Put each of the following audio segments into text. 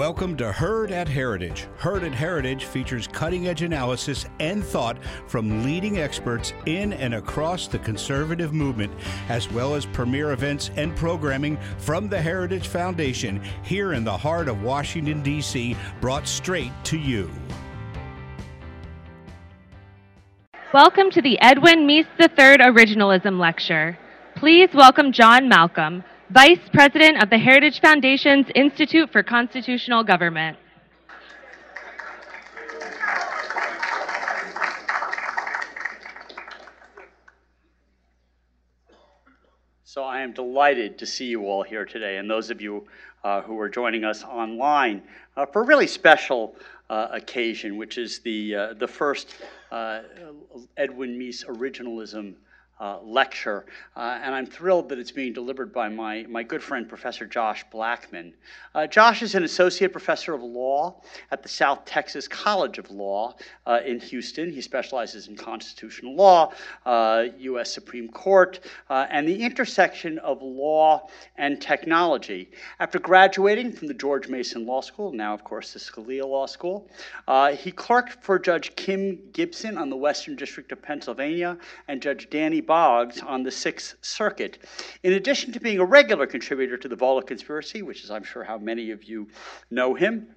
Welcome to Heard at Heritage. Heard at Heritage features cutting edge analysis and thought from leading experts in and across the conservative movement, as well as premier events and programming from the Heritage Foundation here in the heart of Washington, D.C., brought straight to you. Welcome to the Edwin Meese III Originalism Lecture. Please welcome John Malcolm, Vice President of the Heritage Foundation's Institute for Constitutional Government. So I am delighted to see you all here today, and those of you uh, who are joining us online uh, for a really special uh, occasion, which is the, uh, the first uh, Edwin Meese Originalism lecture, uh, and I'm thrilled that it's being delivered by my, my good friend, Professor Josh Blackman. Uh, Josh is an associate professor of law at the South Texas College of Law uh, in Houston. He specializes in constitutional law, U.S. Uh, Supreme Court, uh, and the intersection of law and technology. After graduating from the George Mason Law School, now, of course, the Scalia Law School, he clerked for Judge Kim Gibson on the Western District of Pennsylvania and Judge Danny Boggs on the Sixth Circuit. In addition to being a regular contributor to the Volokh Conspiracy, which is, I'm sure, how many of you know him,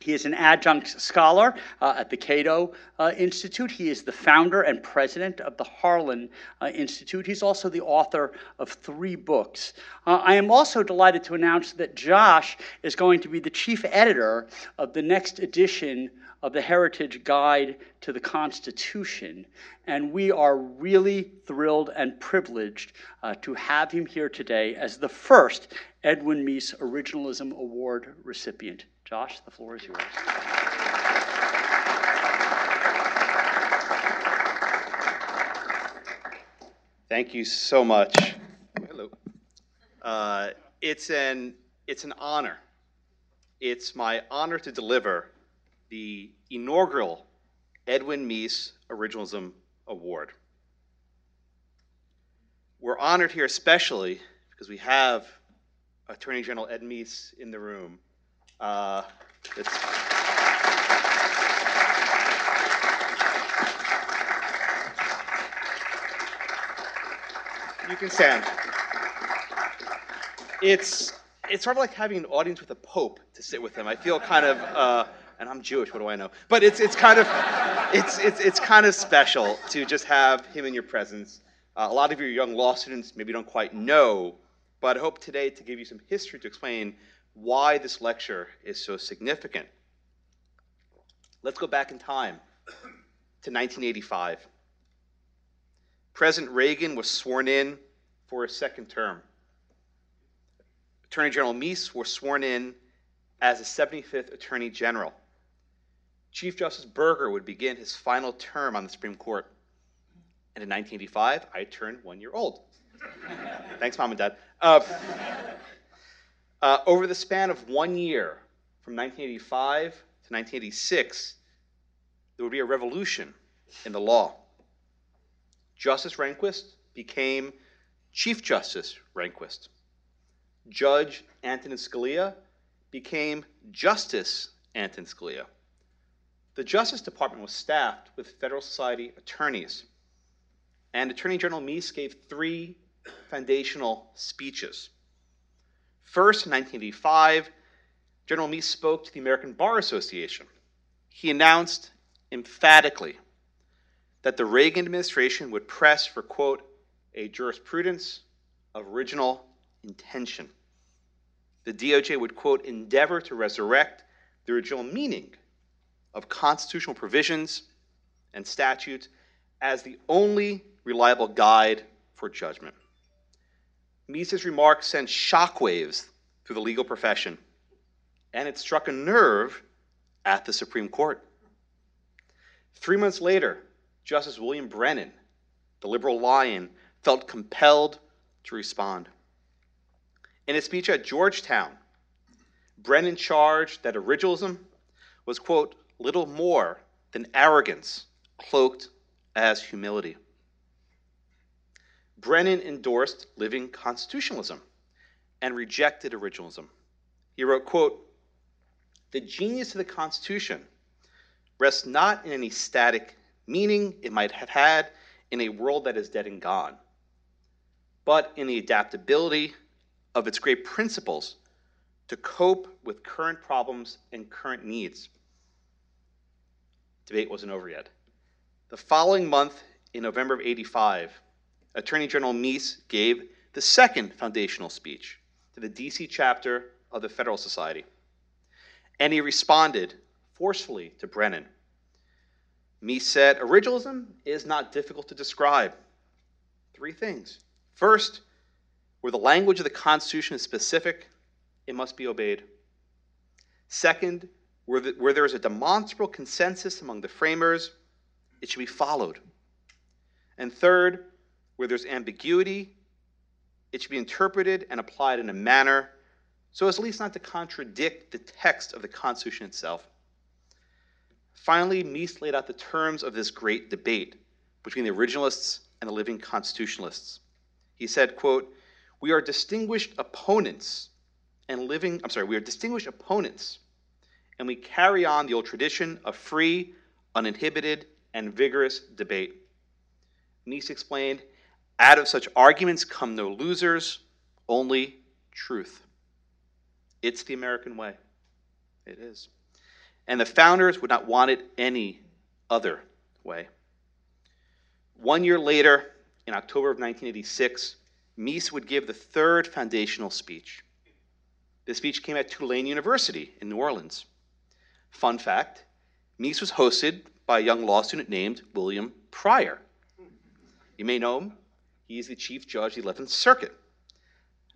he is an adjunct scholar uh, at the Cato uh, Institute. He is the founder and president of the Harlan uh, Institute. He's also the author of three books. Uh, I am also delighted to announce that Josh is going to be the chief editor of the next edition of the Heritage Guide to the Constitution. And we are really thrilled and privileged uh, to have him here today as the first Edwin Meese Originalism Award recipient. Josh, the floor is yours. Thank you so much. Hello. Uh, it's an it's an honor. It's my honor to deliver the inaugural Edwin Meese Originalism Award. We're honored here especially because we have Attorney General Ed Meese in the room. Uh, you can stand. It's it's sort of like having an audience with a pope to sit with him. I feel kind of uh, and I'm Jewish. What do I know? But it's it's kind of it's it's it's kind of special to just have him in your presence. Uh, a lot of your young law students maybe don't quite know, but I hope today to give you some history to explain why this lecture is so significant. Let's go back in time to 1985. President Reagan was sworn in for a second term. Attorney General Meese was sworn in as the 75th Attorney General. Chief Justice Burger would begin his final term on the Supreme Court. And in 1985, I turned one year old. Thanks, Mom and Dad. Uh, uh, over the span of one year, from 1985 to 1986, there would be a revolution in the law. Justice Rehnquist became Chief Justice Rehnquist. Judge Antonin Scalia became Justice Antonin Scalia the Justice Department was staffed with Federal Society attorneys, and Attorney General Meese gave three foundational speeches. First, in 1985, General Meese spoke to the American Bar Association. He announced emphatically that the Reagan administration would press for, quote, a jurisprudence of original intention. The DOJ would, quote, endeavor to resurrect the original meaning of constitutional provisions and statutes as the only reliable guide for judgment. Meese's remarks sent shockwaves through the legal profession, and it struck a nerve at the Supreme Court. Three months later, Justice William Brennan, the liberal lion, felt compelled to respond. In a speech at Georgetown, Brennan charged that originalism was, quote, little more than arrogance cloaked as humility. Brennan endorsed living constitutionalism and rejected originalism. He wrote, quote, the genius of the Constitution rests not in any static meaning it might have had in a world that is dead and gone, but in the adaptability of its great principles to cope with current problems and current needs. Debate wasn't over yet. The following month, in November of 85, Attorney General Meese gave the second foundational speech to the DC chapter of the Federal Society. And he responded forcefully to Brennan. Meese said, Originalism is not difficult to describe. Three things. First, where the language of the Constitution is specific, it must be obeyed. Second, where, the, where there is a demonstrable consensus among the framers, it should be followed. And third, where there's ambiguity, it should be interpreted and applied in a manner so as at least not to contradict the text of the Constitution itself. Finally, Meese laid out the terms of this great debate between the originalists and the living constitutionalists. He said, quote, we are distinguished opponents and living, I'm sorry, we are distinguished opponents, and we carry on the old tradition of free, uninhibited, and vigorous debate. Meese explained, out of such arguments come no losers, only truth. It's the American way. It is. And the founders would not want it any other way. One year later, in October of 1986, Meese would give the third foundational speech. The speech came at Tulane University in New Orleans. Fun fact Meese was hosted by a young law student named William Pryor. You may know him. He's the chief judge of the 11th Circuit.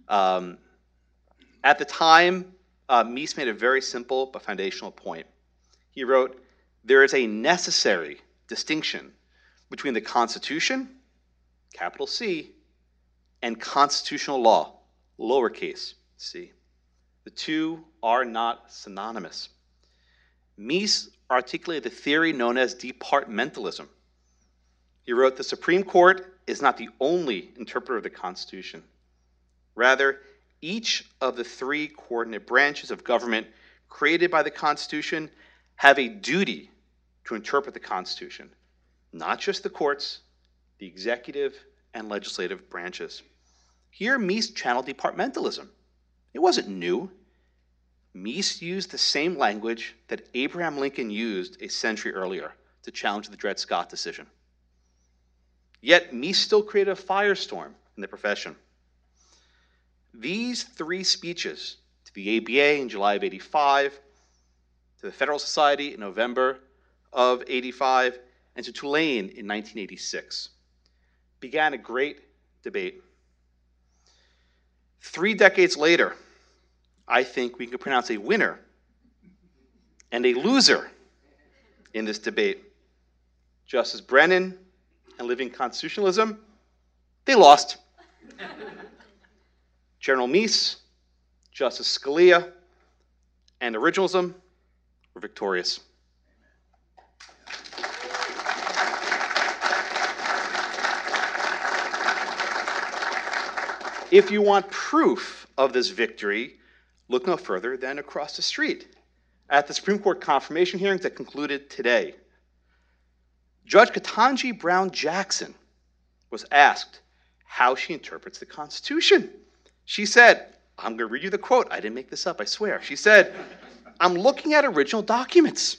Um, at the time, uh, Meese made a very simple but foundational point. He wrote, There is a necessary distinction between the Constitution, capital C, and constitutional law, lowercase c. The two are not synonymous. Meese articulated the theory known as departmentalism. He wrote, The Supreme Court is not the only interpreter of the Constitution. Rather, each of the three coordinate branches of government created by the Constitution have a duty to interpret the Constitution, not just the courts, the executive and legislative branches. Here, Meese channeled departmentalism. It wasn't new. Meese used the same language that Abraham Lincoln used a century earlier to challenge the Dred Scott decision. Yet, Meese still created a firestorm in the profession. These three speeches to the ABA in July of 85, to the Federal Society in November of 85, and to Tulane in 1986 began a great debate. Three decades later, I think we can pronounce a winner and a loser in this debate. Justice Brennan and Living Constitutionalism, they lost. General Meese, Justice Scalia, and Originalism were victorious. If you want proof of this victory, look no further than across the street at the Supreme Court confirmation hearings that concluded today. Judge Ketanji Brown Jackson was asked how she interprets the Constitution. She said, I'm going to read you the quote. I didn't make this up, I swear. She said, I'm looking at original documents.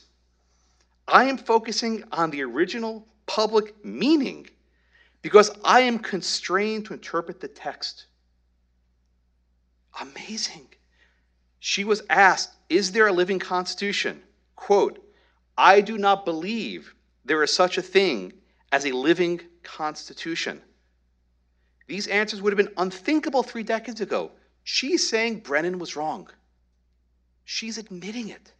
I am focusing on the original public meaning because I am constrained to interpret the text. Amazing. She was asked, Is there a living constitution? Quote, I do not believe there is such a thing as a living constitution. These answers would have been unthinkable three decades ago. She's saying Brennan was wrong. She's admitting it.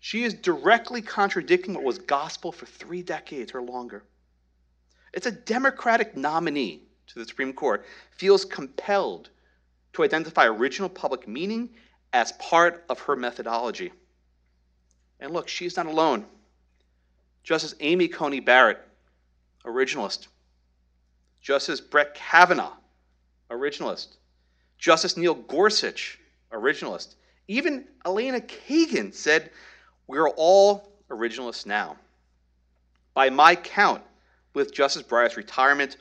She is directly contradicting what was gospel for three decades or longer. It's a Democratic nominee to the Supreme Court feels compelled to identify original public meaning as part of her methodology. And look, she's not alone. Justice Amy Coney Barrett, originalist. Justice Brett Kavanaugh, originalist. Justice Neil Gorsuch, originalist. Even Elena Kagan said, We're all originalists now. By my count, with Justice Breyer's retirement,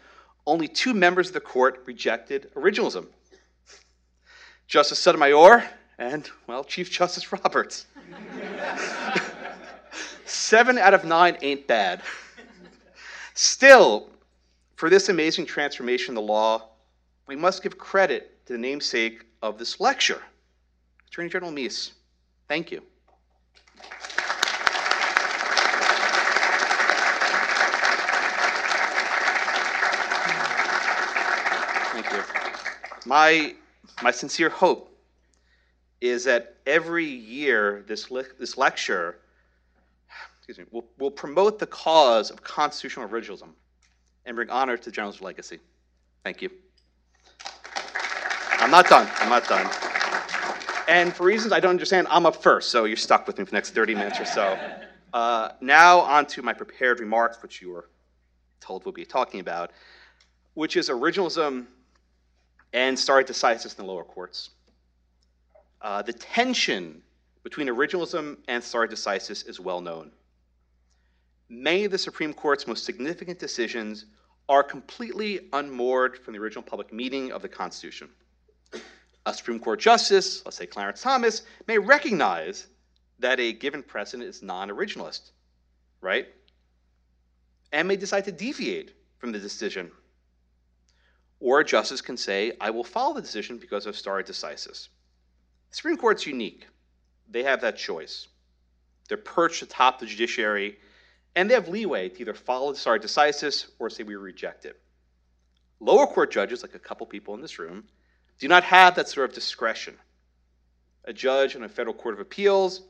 only two members of the court rejected originalism Justice Sotomayor and, well, Chief Justice Roberts. Seven out of nine ain't bad. Still, for this amazing transformation in the law, we must give credit to the namesake of this lecture, Attorney General Meese. Thank you. Thank you. My, my sincere hope is that every year this, le- this lecture excuse me, will, will promote the cause of constitutional originalism and bring honor to the general's legacy. Thank you. I'm not done. I'm not done. And for reasons I don't understand, I'm up first, so you're stuck with me for the next 30 minutes or so. Uh, now, on to my prepared remarks, which you were told we'll be talking about, which is originalism and stare decisis in the lower courts. Uh, the tension between originalism and stare decisis is well known. Many of the Supreme Court's most significant decisions are completely unmoored from the original public meaning of the Constitution. A Supreme Court justice, let's say Clarence Thomas, may recognize that a given precedent is non originalist, right? And may decide to deviate from the decision. Or a justice can say, I will follow the decision because of stare decisis. The Supreme Court's unique. They have that choice. They're perched atop the judiciary, and they have leeway to either follow the stare decisis or say we reject it. Lower court judges, like a couple people in this room, do not have that sort of discretion. A judge in a federal court of appeals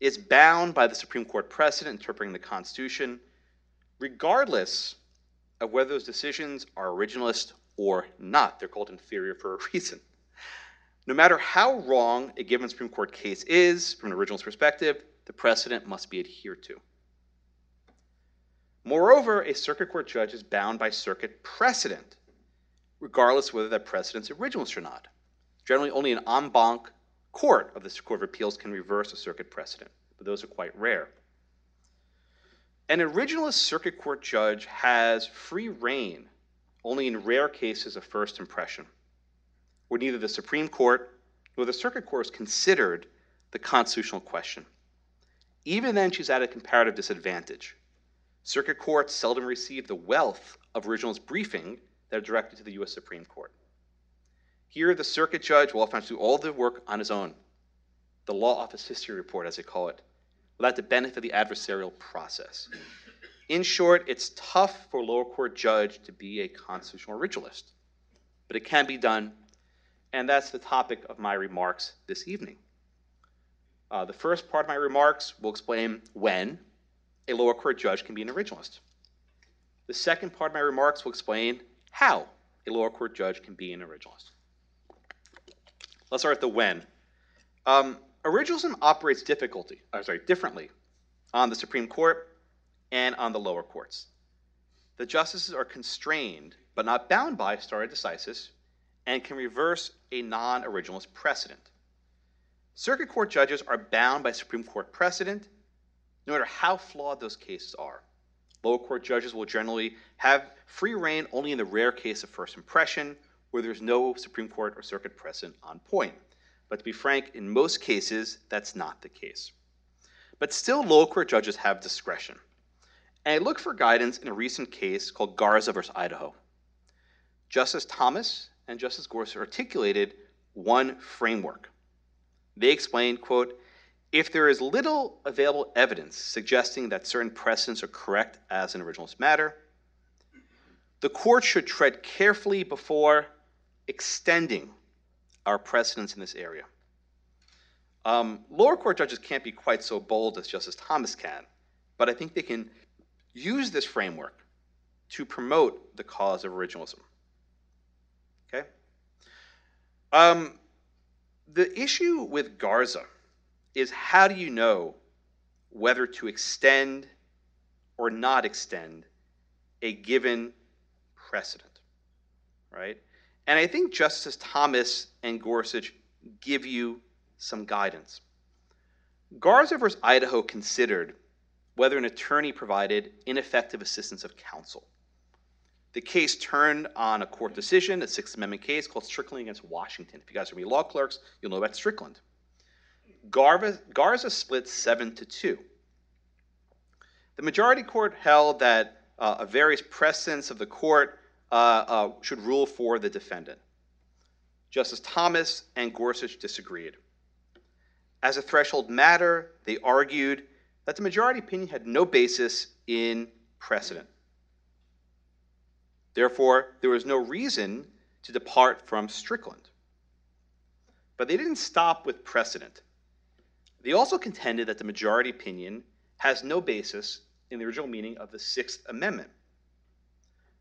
is bound by the Supreme Court precedent interpreting the Constitution, regardless of whether those decisions are originalist or not. They're called inferior for a reason. No matter how wrong a given Supreme Court case is from an originalist perspective, the precedent must be adhered to. Moreover, a circuit court judge is bound by circuit precedent, regardless whether that precedent's originalist or not. Generally, only an en banc court of the Court of Appeals can reverse a circuit precedent, but those are quite rare. An originalist circuit court judge has free reign only in rare cases of first impression, where neither the Supreme Court nor the circuit court has considered the constitutional question. Even then, she's at a comparative disadvantage. Circuit courts seldom receive the wealth of originals briefing that are directed to the U.S. Supreme Court. Here, the circuit judge will often do all the work on his own, the law office history report, as they call it, without the benefit of the adversarial process. In short, it's tough for a lower court judge to be a constitutional originalist, but it can be done, and that's the topic of my remarks this evening. Uh, the first part of my remarks will explain when a lower court judge can be an originalist. The second part of my remarks will explain how a lower court judge can be an originalist. Let's start with the when. Um, originalism operates difficulty, uh, sorry, differently on the Supreme Court and on the lower courts. The justices are constrained, but not bound by stare decisis, and can reverse a non originalist precedent. Circuit court judges are bound by Supreme Court precedent, no matter how flawed those cases are. Lower court judges will generally have free reign only in the rare case of first impression, where there's no Supreme Court or circuit precedent on point. But to be frank, in most cases, that's not the case. But still, lower court judges have discretion. And I look for guidance in a recent case called Garza versus Idaho. Justice Thomas and Justice Gorsuch articulated one framework. They explained, quote, if there is little available evidence suggesting that certain precedents are correct as an originalist matter, the court should tread carefully before extending our precedents in this area. Um, lower court judges can't be quite so bold as Justice Thomas can, but I think they can use this framework to promote the cause of originalism. Okay? Um, the issue with Garza is how do you know whether to extend or not extend a given precedent, right? And I think Justice Thomas and Gorsuch give you some guidance. Garza versus Idaho considered whether an attorney provided ineffective assistance of counsel. The case turned on a court decision, a Sixth Amendment case called Strickland against Washington. If you guys are be law clerks, you'll know about Strickland. Garza, Garza split seven to two. The majority court held that uh, various precedents of the court uh, uh, should rule for the defendant. Justice Thomas and Gorsuch disagreed. As a threshold matter, they argued that the majority opinion had no basis in precedent. Therefore, there was no reason to depart from Strickland. But they didn't stop with precedent. They also contended that the majority opinion has no basis in the original meaning of the Sixth Amendment.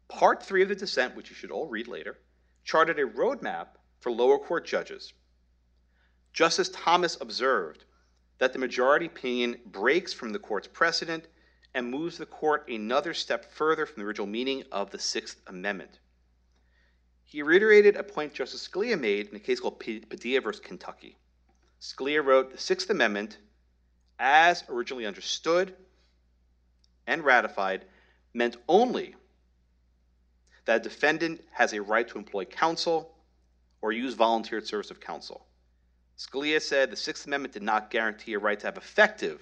Part three of the dissent, which you should all read later, charted a roadmap for lower court judges. Justice Thomas observed that the majority opinion breaks from the court's precedent and moves the court another step further from the original meaning of the Sixth Amendment. He reiterated a point Justice Scalia made in a case called Padilla v. Kentucky. Scalia wrote, The Sixth Amendment, as originally understood and ratified, meant only that a defendant has a right to employ counsel or use volunteered service of counsel. Scalia said the Sixth Amendment did not guarantee a right to have effective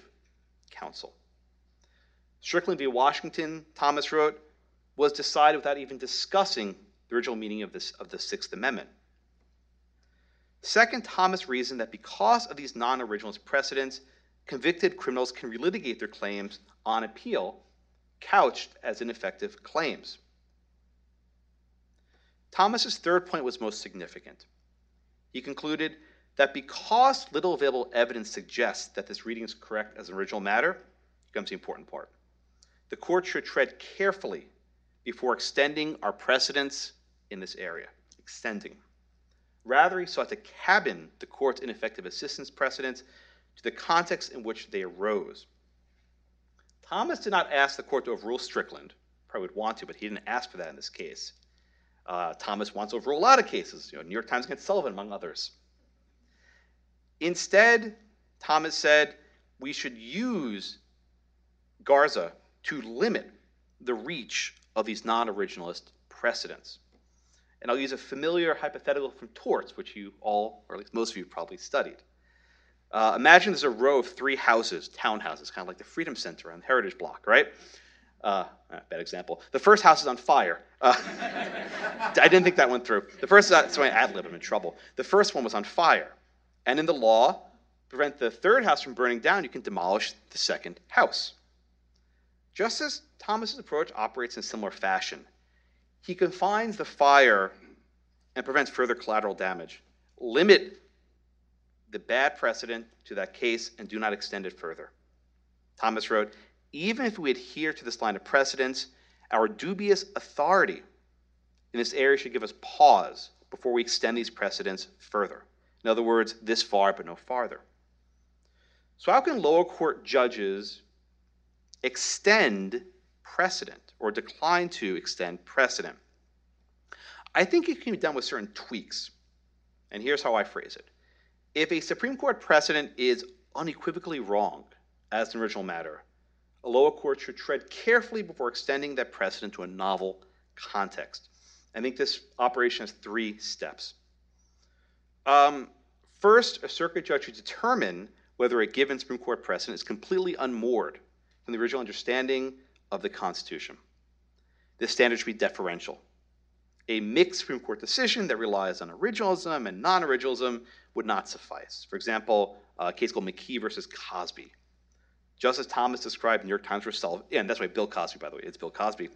counsel. Strickland v. Washington, Thomas wrote, was decided without even discussing the original meaning of, this, of the Sixth Amendment. Second, Thomas reasoned that because of these non originalist precedents, convicted criminals can relitigate their claims on appeal, couched as ineffective claims. Thomas's third point was most significant. He concluded that because little available evidence suggests that this reading is correct as an original matter, comes the important part. The court should tread carefully before extending our precedents in this area. Extending. Rather, he sought to cabin the court's ineffective assistance precedents to the context in which they arose. Thomas did not ask the court to overrule Strickland. Probably would want to, but he didn't ask for that in this case. Uh, Thomas wants to overrule a lot of cases, you know, New York Times against Sullivan, among others. Instead, Thomas said we should use Garza to limit the reach of these non originalist precedents. And I'll use a familiar hypothetical from torts, which you all, or at least most of you, probably studied. Uh, imagine there's a row of three houses, townhouses, kind of like the Freedom Center on the Heritage Block, right? Uh, ah, bad example. The first house is on fire. Uh, I didn't think that went through. The first, uh, so I ad lib, I'm in trouble. The first one was on fire. And in the law, prevent the third house from burning down, you can demolish the second house. Just as Thomas's approach operates in similar fashion, he confines the fire and prevents further collateral damage. Limit the bad precedent to that case and do not extend it further. Thomas wrote, even if we adhere to this line of precedence, our dubious authority in this area should give us pause before we extend these precedents further. In other words, this far but no farther. So, how can lower court judges extend precedent or decline to extend precedent? I think it can be done with certain tweaks. And here's how I phrase it If a Supreme Court precedent is unequivocally wrong as an original matter, a lower court should tread carefully before extending that precedent to a novel context. I think this operation has three steps. Um, first, a circuit judge should determine whether a given Supreme Court precedent is completely unmoored from the original understanding of the Constitution. This standard should be deferential. A mixed Supreme Court decision that relies on originalism and non originalism would not suffice. For example, a case called McKee versus Cosby. Justice Thomas described New York Times versus Sullivan, and that's why Bill Cosby, by the way, it's Bill Cosby.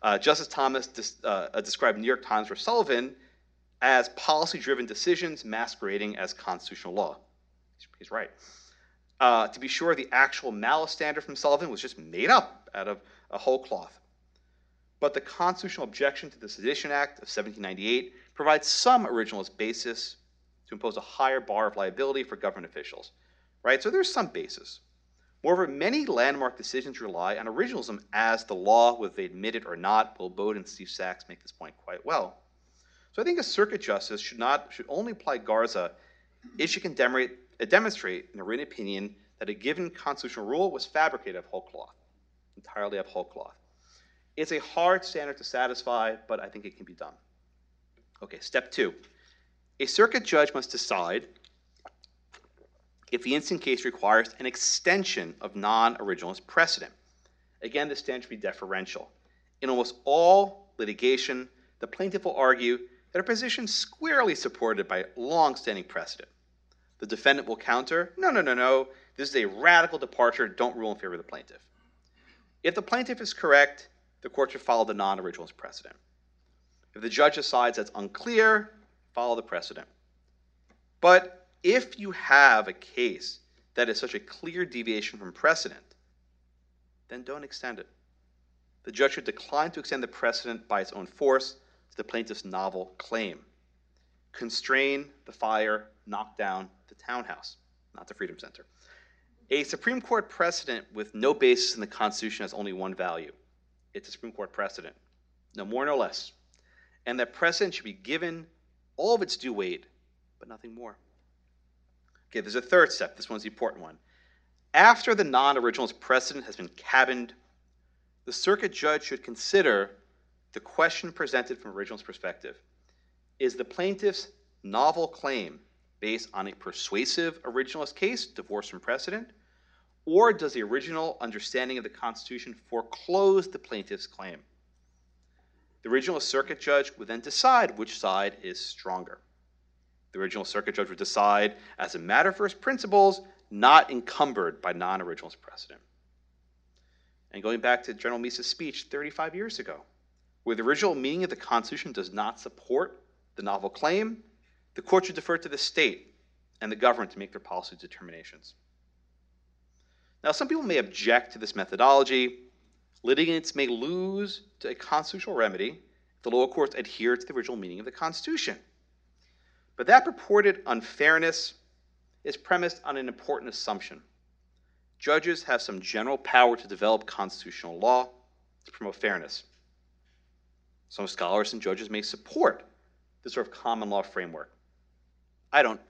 Uh, Justice Thomas uh, uh described New York Times versus Sullivan as policy driven decisions masquerading as constitutional law. He's right. Uh, to be sure, the actual malice standard from Sullivan was just made up out of a whole cloth. But the constitutional objection to the Sedition Act of 1798 provides some originalist basis to impose a higher bar of liability for government officials, right? So there's some basis. Moreover, many landmark decisions rely on originalism as the law, whether they admit it or not. Bill Baude and Steve Sachs make this point quite well. So I think a circuit justice should not should only apply Garza if she can demonstrate, demonstrate in a written opinion that a given constitutional rule was fabricated of whole cloth, entirely of whole cloth. It's a hard standard to satisfy, but I think it can be done. Okay, step two. A circuit judge must decide if the instant case requires an extension of non originalist precedent. Again, the standard should be deferential. In almost all litigation, the plaintiff will argue her position squarely supported by long standing precedent. The defendant will counter, no, no, no, no, this is a radical departure, don't rule in favor of the plaintiff. If the plaintiff is correct, the court should follow the non originalist precedent. If the judge decides that's unclear, follow the precedent. But if you have a case that is such a clear deviation from precedent, then don't extend it. The judge should decline to extend the precedent by its own force to the plaintiff's novel claim. Constrain the fire, knock down the townhouse, not the Freedom Center. A Supreme Court precedent with no basis in the Constitution has only one value it's a Supreme Court precedent, no more, no less. And that precedent should be given all of its due weight, but nothing more. Okay, there's a third step. This one's the important one. After the non originalist precedent has been cabined, the circuit judge should consider the question presented from originalist perspective. Is the plaintiff's novel claim based on a persuasive originalist case, divorced from precedent, or does the original understanding of the Constitution foreclose the plaintiff's claim? The original circuit judge would then decide which side is stronger. The original circuit judge would decide, as a matter of first principles, not encumbered by non originalist precedent. And going back to General Meese's speech 35 years ago, where the original meaning of the Constitution does not support the novel claim, the court should defer to the state and the government to make their policy determinations. Now, some people may object to this methodology. Litigants may lose to a constitutional remedy if the lower courts adhere to the original meaning of the Constitution. But that purported unfairness is premised on an important assumption. Judges have some general power to develop constitutional law to promote fairness. Some scholars and judges may support this sort of common law framework. I don't.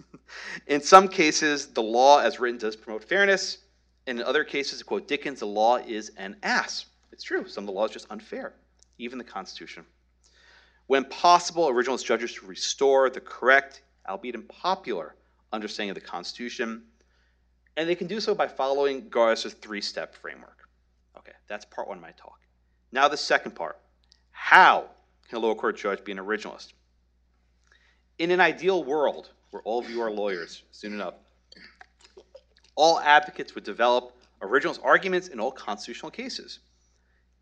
in some cases, the law as written does promote fairness. In other cases, to quote Dickens, the law is an ass. It's true. Some of the law is just unfair, even the Constitution. When possible, originalist judges should restore the correct, albeit unpopular, understanding of the Constitution, and they can do so by following Garza's three step framework. Okay, that's part one of my talk. Now, the second part how can a lower court judge be an originalist? In an ideal world, where all of you are lawyers soon enough, all advocates would develop originalist arguments in all constitutional cases.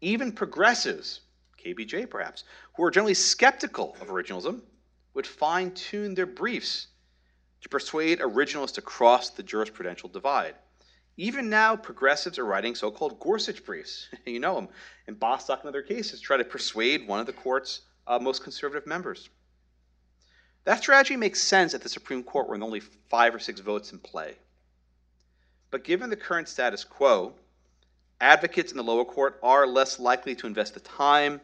Even progressives, KBJ perhaps, who are generally skeptical of originalism, would fine tune their briefs to persuade originalists to cross the jurisprudential divide. Even now, progressives are writing so called Gorsuch briefs. you know them. In Bostock and other cases, try to persuade one of the court's uh, most conservative members. That strategy makes sense at the Supreme Court when only five or six votes in play. But given the current status quo, advocates in the lower court are less likely to invest the time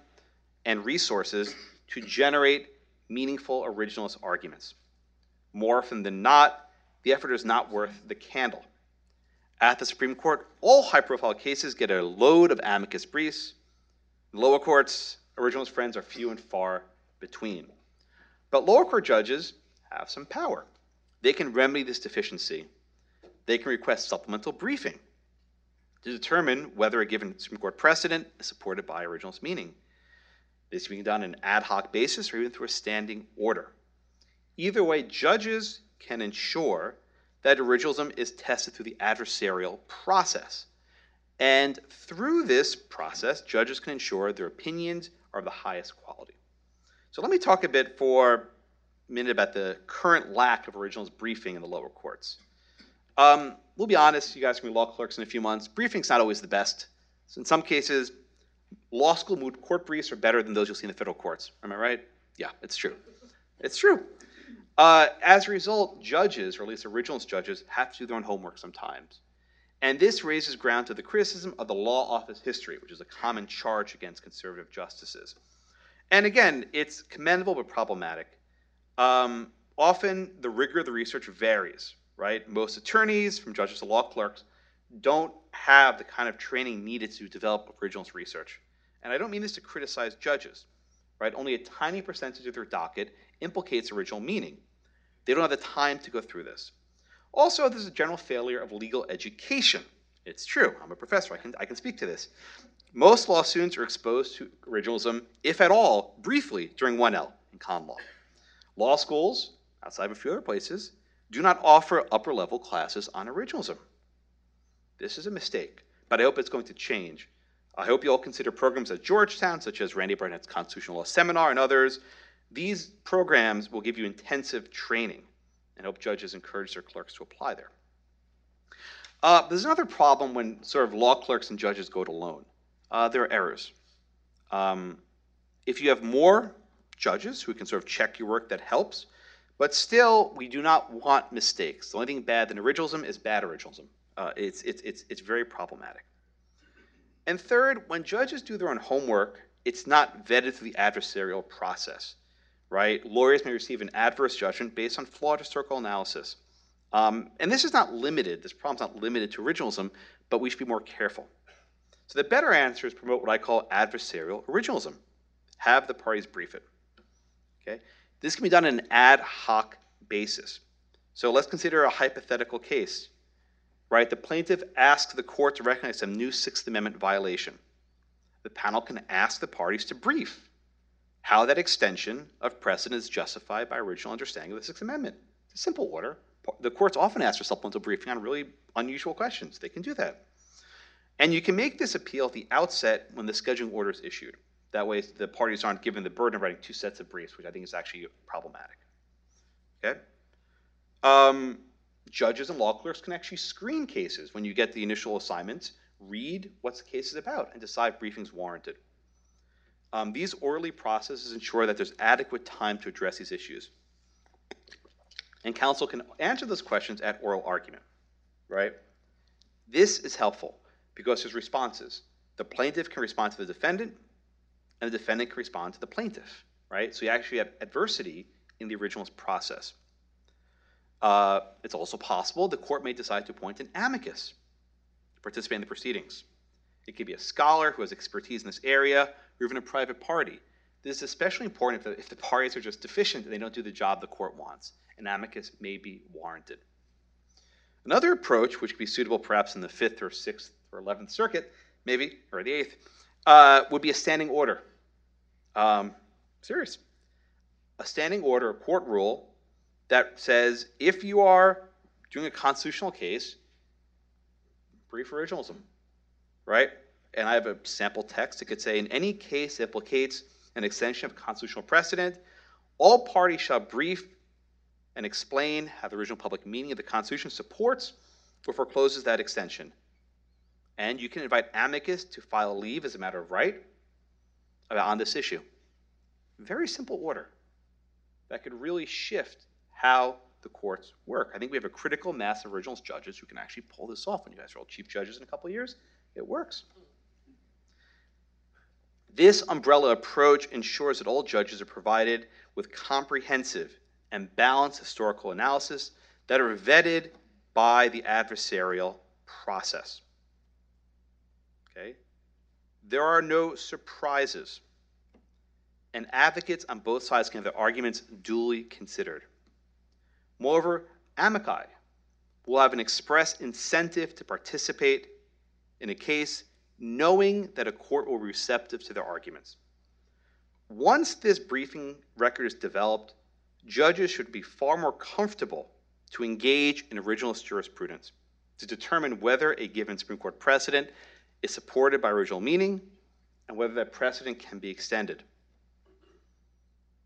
and resources to generate meaningful originalist arguments. More often than not, the effort is not worth the candle. At the Supreme Court, all high profile cases get a load of amicus briefs. In lower courts, originalist friends are few and far between. But lower court judges have some power. They can remedy this deficiency they can request supplemental briefing to determine whether a given Supreme Court precedent is supported by originalist meaning. This can be done on an ad hoc basis or even through a standing order. Either way, judges can ensure that originalism is tested through the adversarial process. And through this process, judges can ensure their opinions are of the highest quality. So let me talk a bit for a minute about the current lack of originalist briefing in the lower courts. Um, we'll be honest, you guys can be law clerks in a few months. Briefing's not always the best. So in some cases, law school moot court briefs are better than those you'll see in the federal courts. Am I right? Yeah, it's true. It's true. Uh, as a result, judges, or at least originalist judges, have to do their own homework sometimes. And this raises ground to the criticism of the law office history, which is a common charge against conservative justices. And again, it's commendable but problematic. Um, often the rigor of the research varies right? Most attorneys, from judges to law clerks, don't have the kind of training needed to develop originalist research. And I don't mean this to criticize judges, right? Only a tiny percentage of their docket implicates original meaning. They don't have the time to go through this. Also, there's a general failure of legal education. It's true. I'm a professor. I can, I can speak to this. Most law students are exposed to originalism, if at all, briefly during 1L in con law. Law schools, outside of a few other places, do not offer upper level classes on originalism. This is a mistake, but I hope it's going to change. I hope you all consider programs at Georgetown, such as Randy Barnett's Constitutional Law Seminar and others. These programs will give you intensive training and hope judges encourage their clerks to apply there. Uh, there's another problem when sort of law clerks and judges go it alone. Uh, there are errors. Um, if you have more judges who can sort of check your work, that helps. But still, we do not want mistakes. The only thing bad than originalism is bad originalism. Uh, it's, it's, it's, it's very problematic. And third, when judges do their own homework, it's not vetted through the adversarial process, right? Lawyers may receive an adverse judgment based on flawed historical analysis. Um, and this is not limited, this problem's not limited to originalism, but we should be more careful. So the better answer is promote what I call adversarial originalism. Have the parties brief it. Okay? This can be done on an ad hoc basis. So let's consider a hypothetical case. Right? The plaintiff asks the court to recognize some new Sixth Amendment violation. The panel can ask the parties to brief how that extension of precedent is justified by original understanding of the Sixth Amendment. It's a simple order. The courts often ask for supplemental briefing on really unusual questions. They can do that. And you can make this appeal at the outset when the scheduling order is issued. That way, the parties aren't given the burden of writing two sets of briefs, which I think is actually problematic. Okay? Um, judges and law clerks can actually screen cases when you get the initial assignments, read what the case is about, and decide if briefings warranted. Um, these orderly processes ensure that there's adequate time to address these issues. And counsel can answer those questions at oral argument, right? This is helpful because there's responses. The plaintiff can respond to the defendant, and the defendant can respond to the plaintiff, right? So you actually have adversity in the originalist process. Uh, it's also possible the court may decide to appoint an amicus to participate in the proceedings. It could be a scholar who has expertise in this area, or even a private party. This is especially important if the, if the parties are just deficient and they don't do the job the court wants. An amicus may be warranted. Another approach, which could be suitable perhaps in the Fifth or Sixth or Eleventh Circuit, maybe, or the Eighth, uh, would be a standing order. Um, serious. A standing order, a court rule that says if you are doing a constitutional case, brief originalism, right? And I have a sample text. that could say, in any case that implicates an extension of constitutional precedent, all parties shall brief and explain how the original public meaning of the Constitution supports or forecloses that extension. And you can invite amicus to file leave as a matter of right on this issue. Very simple order that could really shift how the courts work. I think we have a critical mass of originals judges who can actually pull this off. When you guys are all chief judges in a couple of years, it works. This umbrella approach ensures that all judges are provided with comprehensive and balanced historical analysis that are vetted by the adversarial process. Okay? There are no surprises, and advocates on both sides can have their arguments duly considered. Moreover, amici will have an express incentive to participate in a case knowing that a court will be receptive to their arguments. Once this briefing record is developed, judges should be far more comfortable to engage in originalist jurisprudence to determine whether a given Supreme Court precedent is supported by original meaning and whether that precedent can be extended.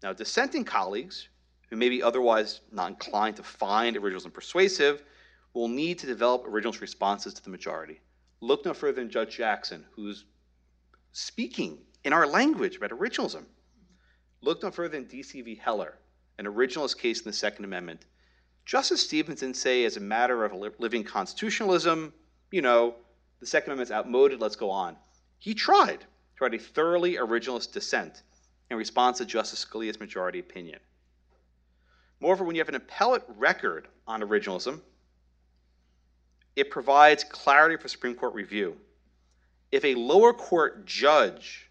Now, dissenting colleagues who may be otherwise not inclined to find originalism persuasive will need to develop originalist responses to the majority. Look no further than Judge Jackson, who's speaking in our language about originalism. Look no further than D.C. v. Heller, an originalist case in the Second Amendment. Justice Stevens didn't say, as a matter of living constitutionalism, you know, the Second Amendment's outmoded, let's go on. He tried to write a thoroughly originalist dissent in response to Justice Scalia's majority opinion. Moreover, when you have an appellate record on originalism, it provides clarity for Supreme Court review. If a lower court judge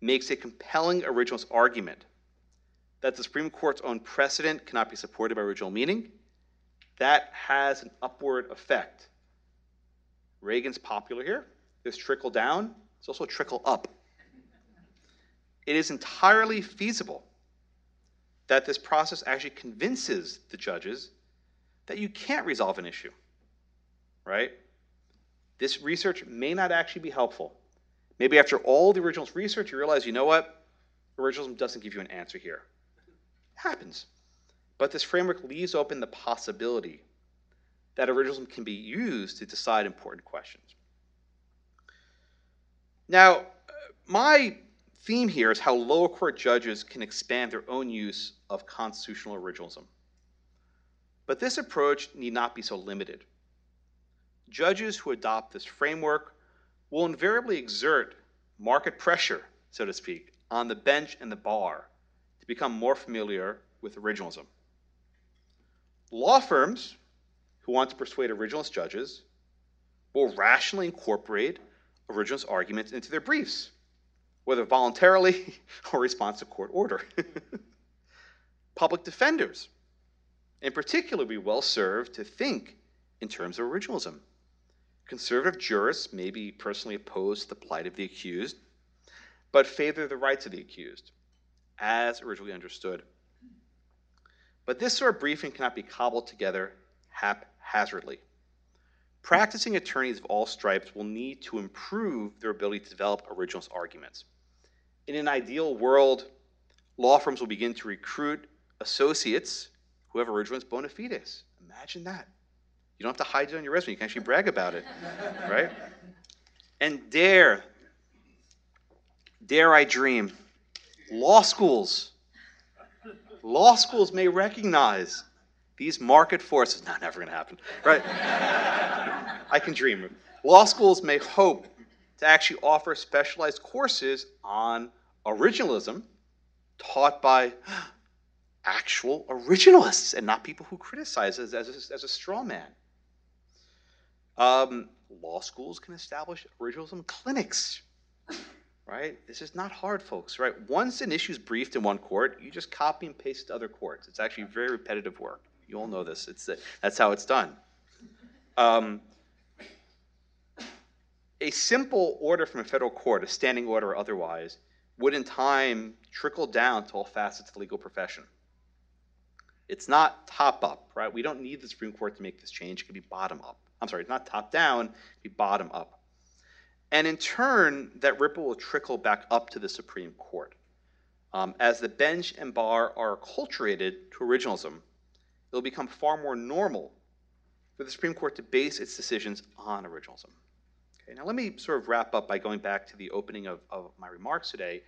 makes a compelling originalist argument that the Supreme Court's own precedent cannot be supported by original meaning, that has an upward effect. Reagan's popular here. There's trickle down, there's also trickle up. It is entirely feasible that this process actually convinces the judges that you can't resolve an issue, right? This research may not actually be helpful. Maybe after all the originalist research, you realize, you know what? Originalism doesn't give you an answer here. It happens. But this framework leaves open the possibility that originalism can be used to decide important questions. Now, my theme here is how lower court judges can expand their own use of constitutional originalism. But this approach need not be so limited. Judges who adopt this framework will invariably exert market pressure, so to speak, on the bench and the bar to become more familiar with originalism. Law firms who want to persuade originalist judges will rationally incorporate originalist arguments into their briefs, whether voluntarily or response to court order. Public defenders, in particular, be well served to think in terms of originalism. Conservative jurists may be personally opposed to the plight of the accused, but favor the rights of the accused, as originally understood. But this sort of briefing cannot be cobbled together haphazardly. Practicing attorneys of all stripes will need to improve their ability to develop originalist arguments. In an ideal world, law firms will begin to recruit associates who have originalist bona fides. Imagine that. You don't have to hide it on your resume. You can actually brag about it, right? And dare, dare I dream, law schools, law schools may recognize these market forces, not never going to happen, right? I can dream. Law schools may hope to actually offer specialized courses on originalism taught by actual originalists and not people who criticize it as a, as a straw man. Um, law schools can establish originalism clinics, right? This is not hard, folks, right? Once an issue is briefed in one court, you just copy and paste to other courts. It's actually very repetitive work. You all know this. It's that's how it's done. Um, a simple order from a federal court, a standing order or otherwise, would in time trickle down to all facets of the legal profession. It's not top up, right? We don't need the Supreme Court to make this change. It can be bottom up. I'm sorry, not top down, be bottom up. And in turn, that ripple will trickle back up to the Supreme Court. Um, as the bench and bar are acculturated to originalism, it'll become far more normal for the Supreme Court to base its decisions on originalism. Okay, now let me sort of wrap up by going back to the opening of, of my remarks today.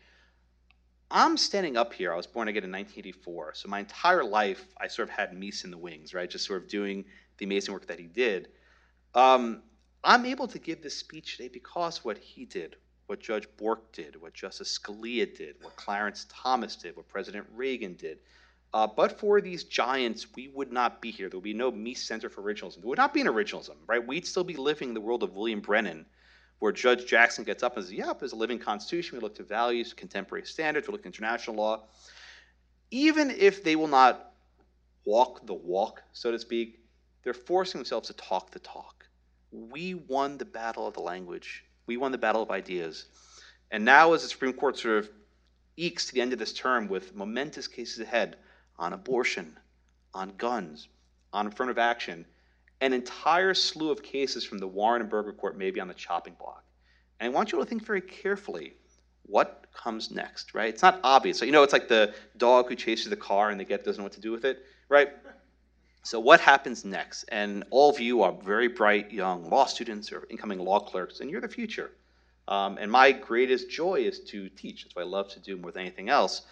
I'm standing up here. I was born again in 1984, so my entire life I sort of had Meese in the wings, right? Just sort of doing the amazing work that he did. Um, I'm able to give this speech today because what he did, what Judge Bork did, what Justice Scalia did, what Clarence Thomas did, what President Reagan did, uh, but for these giants, we would not be here. There would be no Meese Center for Originalism. There would not be an originalism, right? We'd still be living in the world of William Brennan, where Judge Jackson gets up and says, Yep, there's a living constitution. We look to values, contemporary standards, we look to international law. Even if they will not walk the walk, so to speak, they're forcing themselves to talk the talk. We won the battle of the language, we won the battle of ideas. And now, as the Supreme Court sort of ekes to the end of this term with momentous cases ahead, on abortion, on guns, on affirmative action, an entire slew of cases from the Warren and Burger Court may be on the chopping block. And I want you to think very carefully what comes next, right? It's not obvious. So, you know, it's like the dog who chases the car and the get doesn't know what to do with it, right? So, what happens next? And all of you are very bright young law students or incoming law clerks, and you're the future. Um, and my greatest joy is to teach. That's what I love to do more than anything else.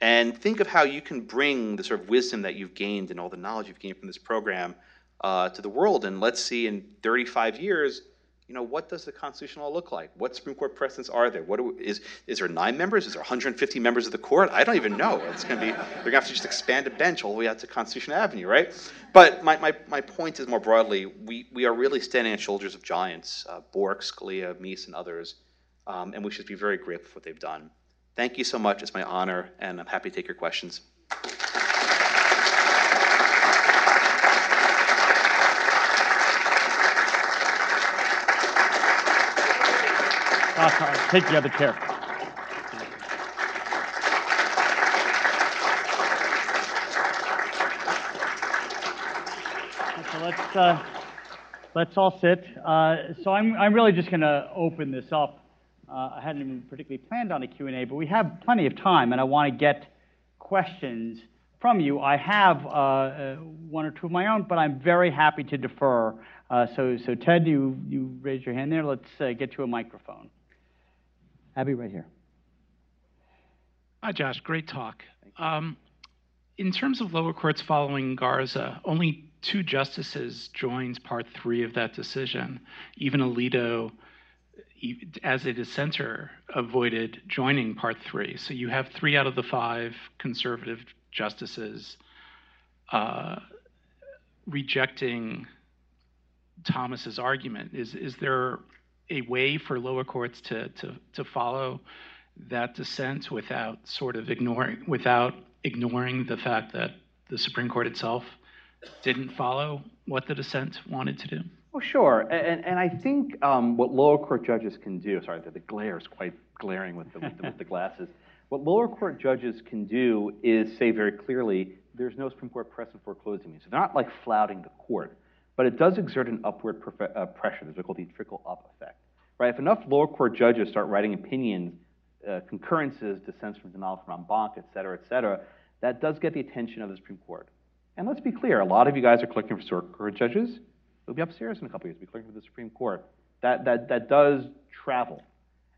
And think of how you can bring the sort of wisdom that you've gained and all the knowledge you've gained from this program uh, to the world. And let's see in 35 years, you know, what does the Constitution law look like? What Supreme Court precedents are there? What do, is is there nine members? Is there 150 members of the court? I don't even know. It's going to be they're going to have to just expand a bench all the way out to Constitution Avenue, right? But my, my, my point is more broadly, we, we are really standing on shoulders of giants, uh, Bork, Scalia, Meese, and others, um, and we should be very grateful for what they've done. Thank you so much. It's my honor, and I'm happy to take your questions. Uh, take the other chair. So let's uh, let's all sit. Uh, so I'm I'm really just going to open this up. Uh, I hadn't even particularly planned on a Q&A, but we have plenty of time, and I want to get questions from you. I have uh, uh, one or two of my own, but I'm very happy to defer. Uh, so so Ted, you you raise your hand there. Let's get you a microphone. Abby, right here. Hi, Josh. Great talk. Um, in terms of lower courts following Garza, only two justices joined part three of that decision. Even Alito, as a dissenter, avoided joining part three. So you have three out of the five conservative justices uh, rejecting Thomas's argument. Is is there a way for lower courts to, to, to follow that dissent without sort of ignoring without ignoring the fact that the Supreme Court itself didn't follow what the dissent wanted to do? Well, sure, and, and I think um, what lower court judges can do. Sorry, the, the glare is quite glaring with the, with the, with the glasses. What lower court judges can do is say very clearly, there's no Supreme Court precedent foreclosing me. So they're not like flouting the court but it does exert an upward uh, pressure. There's called the trickle-up effect, right? If enough lower court judges start writing opinions, uh, concurrences, dissents from denial from en banc, et cetera, et cetera, that does get the attention of the Supreme Court. And let's be clear, a lot of you guys are clicking for circuit court judges. They'll be upstairs in a couple years, be clicking for the Supreme Court. That, that, that does travel.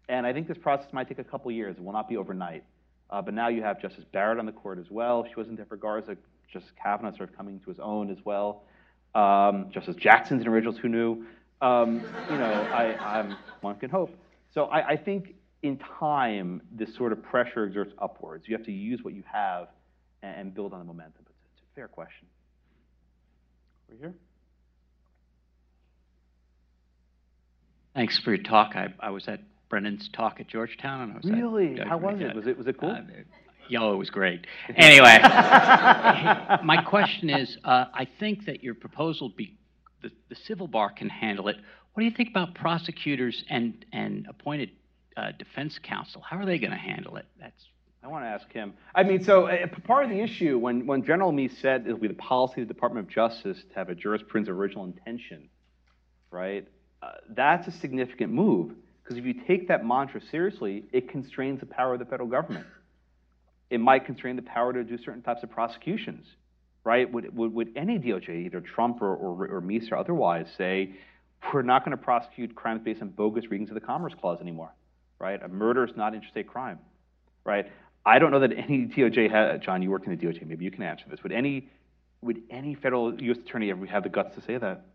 And I think this process might take a couple years. It will not be overnight. Uh, but now you have Justice Barrett on the court as well. She wasn't there for Garza. Justice Kavanaugh sort of coming to his own as well. Um, Justice Jackson's in originals, who knew? Um, you know, I, I'm, one can hope. So I, I, think in time, this sort of pressure exerts upwards. You have to use what you have and, and build on the momentum. It's, it's a fair question. Over here. Thanks for your talk. I, I was at Brennan's talk at Georgetown, and I was really. At, How was it? Was it was it cool? Uh, Yo, it was great. Anyway, my question is uh, I think that your proposal, be, the, the civil bar can handle it. What do you think about prosecutors and, and appointed uh, defense counsel? How are they going to handle it? That's I want to ask him. I mean, so uh, part of the issue when, when General Meese said it will be the policy of the Department of Justice to have a jurisprudence of original intention, right? Uh, that's a significant move because if you take that mantra seriously, it constrains the power of the federal government it might constrain the power to do certain types of prosecutions, right? Would, would, would any DOJ, either Trump or, or, or Meese or otherwise, say, we're not going to prosecute crimes based on bogus readings of the Commerce Clause anymore, right? A murder is not interstate crime, right? I don't know that any DOJ John, you work in the DOJ, maybe you can answer this. Would any, would any federal U.S. attorney ever have the guts to say that?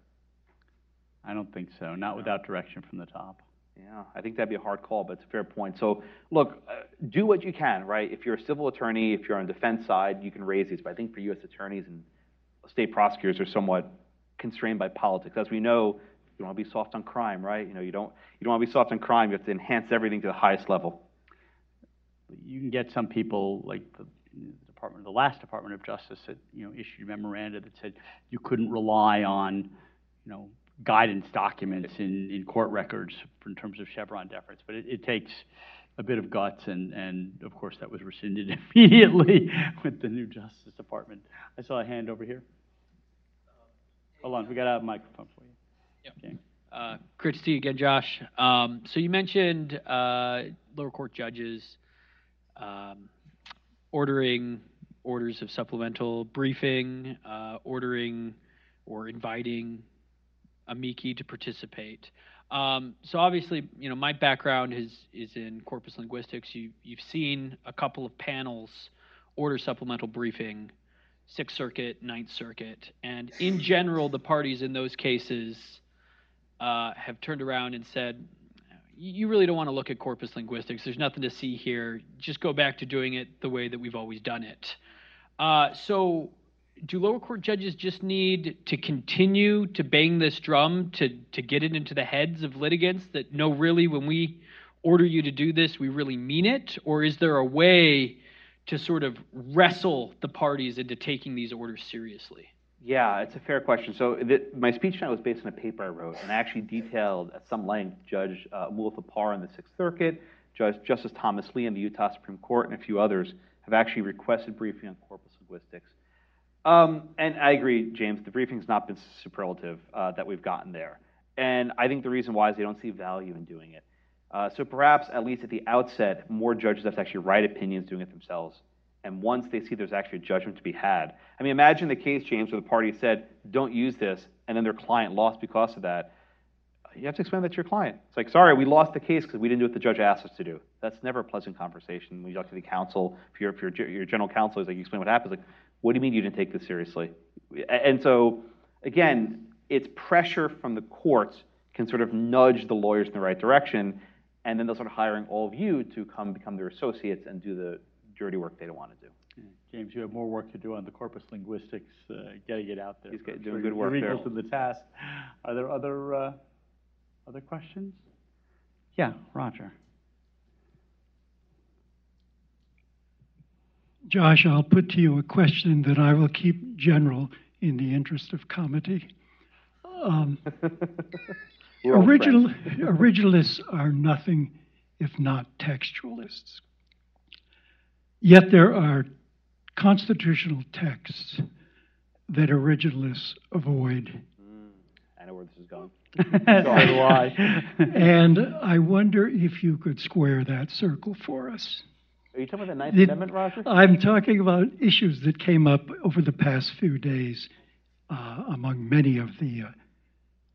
I don't think so, not without direction from the top. Yeah, I think that'd be a hard call, but it's a fair point. So, look, uh, do what you can, right? If you're a civil attorney, if you're on the defense side, you can raise these. But I think for U.S. attorneys and state prosecutors are somewhat constrained by politics. As we know, you don't want to be soft on crime, right? You know, you don't you don't want to be soft on crime. You have to enhance everything to the highest level. You can get some people like the Department, the last Department of Justice, that you know issued a memoranda that said you couldn't rely on, you know, guidance documents in, in court records in terms of Chevron deference. But it, it takes a bit of guts, and, and of course that was rescinded immediately with the new Justice Department. I saw a hand over here. Hold on, we got a microphone for you. Yep. Okay. Uh, great to see you again, Josh. Um, so you mentioned uh, lower court judges um, ordering orders of supplemental briefing, uh, ordering or inviting amici to participate. Um, so obviously, you know, my background is is in corpus linguistics. You you've seen a couple of panels order supplemental briefing, Sixth Circuit, Ninth Circuit, and in general, the parties in those cases uh, have turned around and said, you really don't want to look at corpus linguistics. There's nothing to see here. Just go back to doing it the way that we've always done it. Uh, so, do lower court judges just need to continue to bang this drum to, to get it into the heads of litigants that no, really, when we order you to do this, we really mean it? Or is there a way to sort of wrestle the parties into taking these orders seriously? Yeah, it's a fair question. So the, my speech tonight was based on a paper I wrote, and I actually detailed at some length Judge uh, Thapar in the Sixth Circuit, Judge Justice Thomas Lee in the Utah Supreme Court, and a few others have actually requested briefing on corpus linguistics. Um, and I agree, James, the briefing's not been superlative uh, that we've gotten there. And I think the reason why is they don't see value in doing it. Uh, so perhaps, at least at the outset, more judges have to actually write opinions doing it themselves. And once they see there's actually a judgment to be had, I mean, imagine the case, James, where the party said, don't use this, and then their client lost because of that. You have to explain that to your client. It's like, sorry, we lost the case because we didn't do what the judge asked us to do. That's never a pleasant conversation. When you talk to the counsel, if, you're, if you're, your general counsel is like, you explain what happened, like, what do you mean you didn't take this seriously? And so, again, it's pressure from the courts can sort of nudge the lawyers in the right direction and then they'll start hiring all of you to come become their associates and do the dirty work they don't want to do. James, you have more work to do on the corpus linguistics, uh, getting it out there. He's I'm doing sure good you're work there. equal to the task. Are there other, uh, other questions? Yeah, Roger. Josh, I'll put to you a question that I will keep general in the interest of comedy. Um, original, originalists are nothing if not textualists. Yet there are constitutional texts that originalists avoid. I know where this is going. So do I. And I wonder if you could square that circle for us. Are you talking about the Ninth The- Amendment, Roger? I'm talking about issues that came up over the past few days uh, among many of the uh,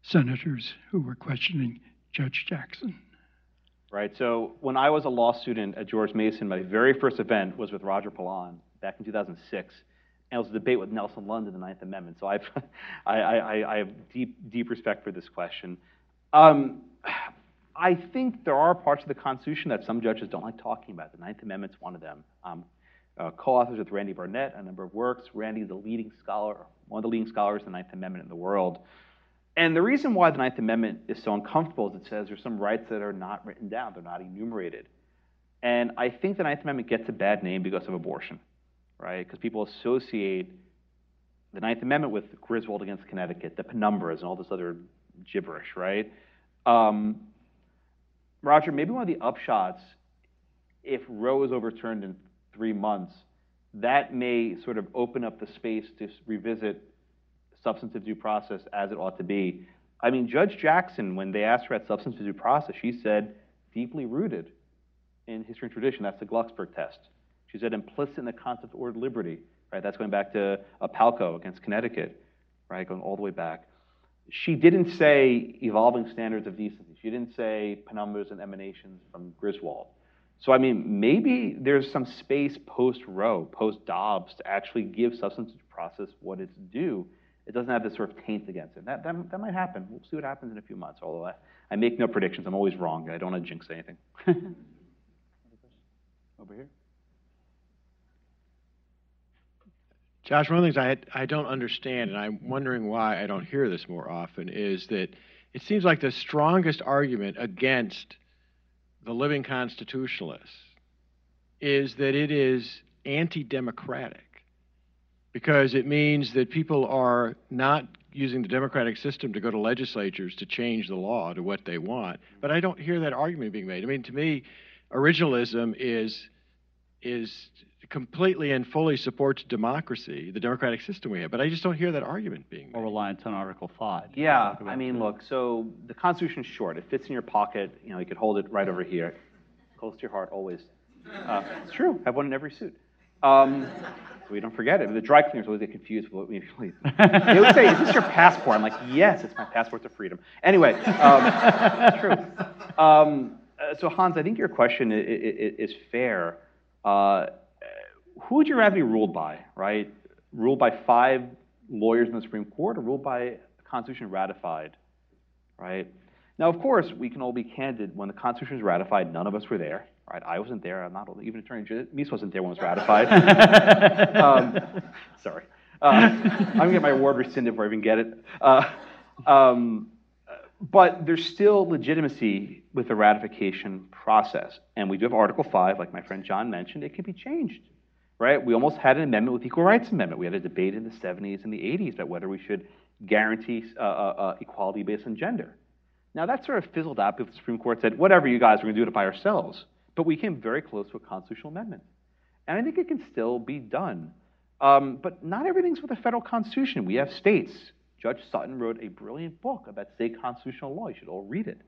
senators who were questioning Judge Jackson. Right. So when I was a law student at George Mason, my very first event was with Roger Pilon back in 2006. And it was a debate with Nelson Lund in the Ninth Amendment. So I've, I, I, I have deep, deep respect for this question. Um, I think there are parts of the Constitution that some judges don't like talking about. The Ninth Amendment's one of them. Um, uh, co-authors with Randy Barnett a number of works. Randy is a leading scholar, one of the leading scholars of the Ninth Amendment in the world. And the reason why the Ninth Amendment is so uncomfortable is it says there's some rights that are not written down, they're not enumerated. And I think the Ninth Amendment gets a bad name because of abortion, right? Because people associate the Ninth Amendment with Griswold against Connecticut, the penumbras, and all this other gibberish, right? Um, Roger, maybe one of the upshots, if Roe is overturned in three months, that may sort of open up the space to revisit substantive due process as it ought to be. I mean, Judge Jackson, when they asked her about substantive due process, she said deeply rooted in history and tradition. That's the Glucksberg test. She said implicit in the concept of ordered liberty, right? That's going back to Palko against Connecticut, right? Going all the way back. She didn't say evolving standards of decency. She didn't say penumbras and emanations from Griswold. So, I mean, maybe there's some space post Roe, post Dobbs, to actually give substantive due process what it's due. It doesn't have this sort of taint against it. That, that, that might happen. We'll see what happens in a few months, although I, I make no predictions. I'm always wrong. I don't want to jinx anything. Over here. Josh, one of the things I, I don't understand, and I'm wondering why I don't hear this more often, is that it seems like the strongest argument against the living constitutionalists is that it is anti democratic because it means that people are not using the democratic system to go to legislatures to change the law to what they want. But I don't hear that argument being made. I mean, to me, originalism is is completely and fully supports democracy, the democratic system we have. But I just don't hear that argument being made. Or reliance on Article 5. Yeah, I mean, look, so the Constitution's short. It fits in your pocket. You know, you could hold it right over here. Close to your heart, always. Uh, it's true. I have one in every suit. Um, so we don't forget it. The dry cleaners always get confused with what we usually. They would say, "Is this your passport?" I'm like, "Yes, it's my passport to freedom." Anyway, um, it's true. Um, uh, so Hans, I think your question i- i- i- is fair. Uh, who would you rather be ruled by, right? Ruled by five lawyers in the Supreme Court, or ruled by a Constitution ratified right? Now, of course, we can all be candid. When the Constitution was ratified, none of us were there, right? I wasn't there. I'm not even Attorney General. Meese wasn't there when it was ratified. um, sorry. Uh, I'm gonna get my award rescinded before I even get it. Uh, um, but there's still legitimacy with the ratification process. And we do have Article 5, like my friend John mentioned, it can be changed, right? We almost had an amendment with Equal Rights Amendment. We had a debate in the 70s and the 80s about whether we should guarantee uh, uh, uh, equality based on gender. Now, that sort of fizzled out because the Supreme Court said, whatever, you guys, we're going to do it by ourselves. But we came very close to a constitutional amendment. And I think it can still be done. Um, but not everything's with the federal constitution. We have states. Judge Sutton wrote a brilliant book about state constitutional law. You should all read it,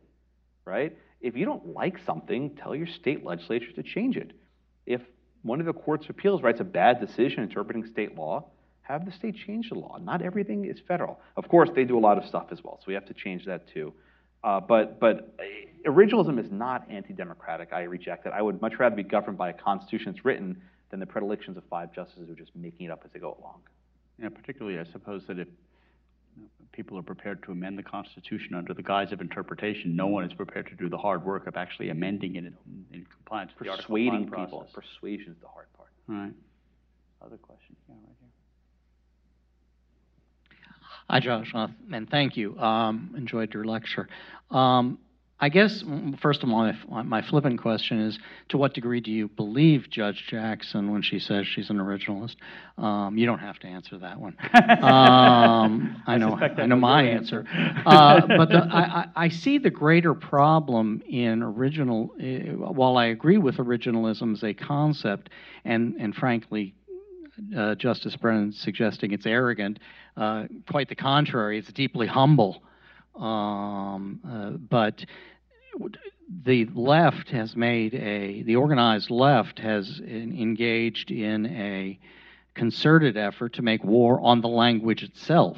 right? If you don't like something, tell your state legislature to change it. If one of the courts of appeals writes a bad decision interpreting state law, have the state change the law. Not everything is federal. Of course, they do a lot of stuff as well, so we have to change that too. Uh, but, but originalism is not anti-democratic. I reject it. I would much rather be governed by a constitution that's written than the predilections of five justices who are just making it up as they go along. Yeah, particularly, I suppose that if people are prepared to amend the Constitution under the guise of interpretation, no one is prepared to do the hard work of actually amending it in, in compliance with the Article Persuading people. process. Persuasion is the hard part. All right. Other questions? Yeah, right here. Hi, Josh, uh, and thank you. Um, enjoyed your lecture. Um, I guess, first of all, my, my flippant question is, to what degree do you believe Judge Jackson when she says she's an originalist? Um, you don't have to answer that one. Um, I I know, I know my answer. answer. Uh, but the, I, I, I see the greater problem in original, uh, while I agree with originalism as a concept, and, and frankly, uh, Justice Brennan suggesting it's arrogant. Uh, quite the contrary, it's deeply humble. Um, uh, but the left has made a, the organized left has en- engaged in a concerted effort to make war on the language itself.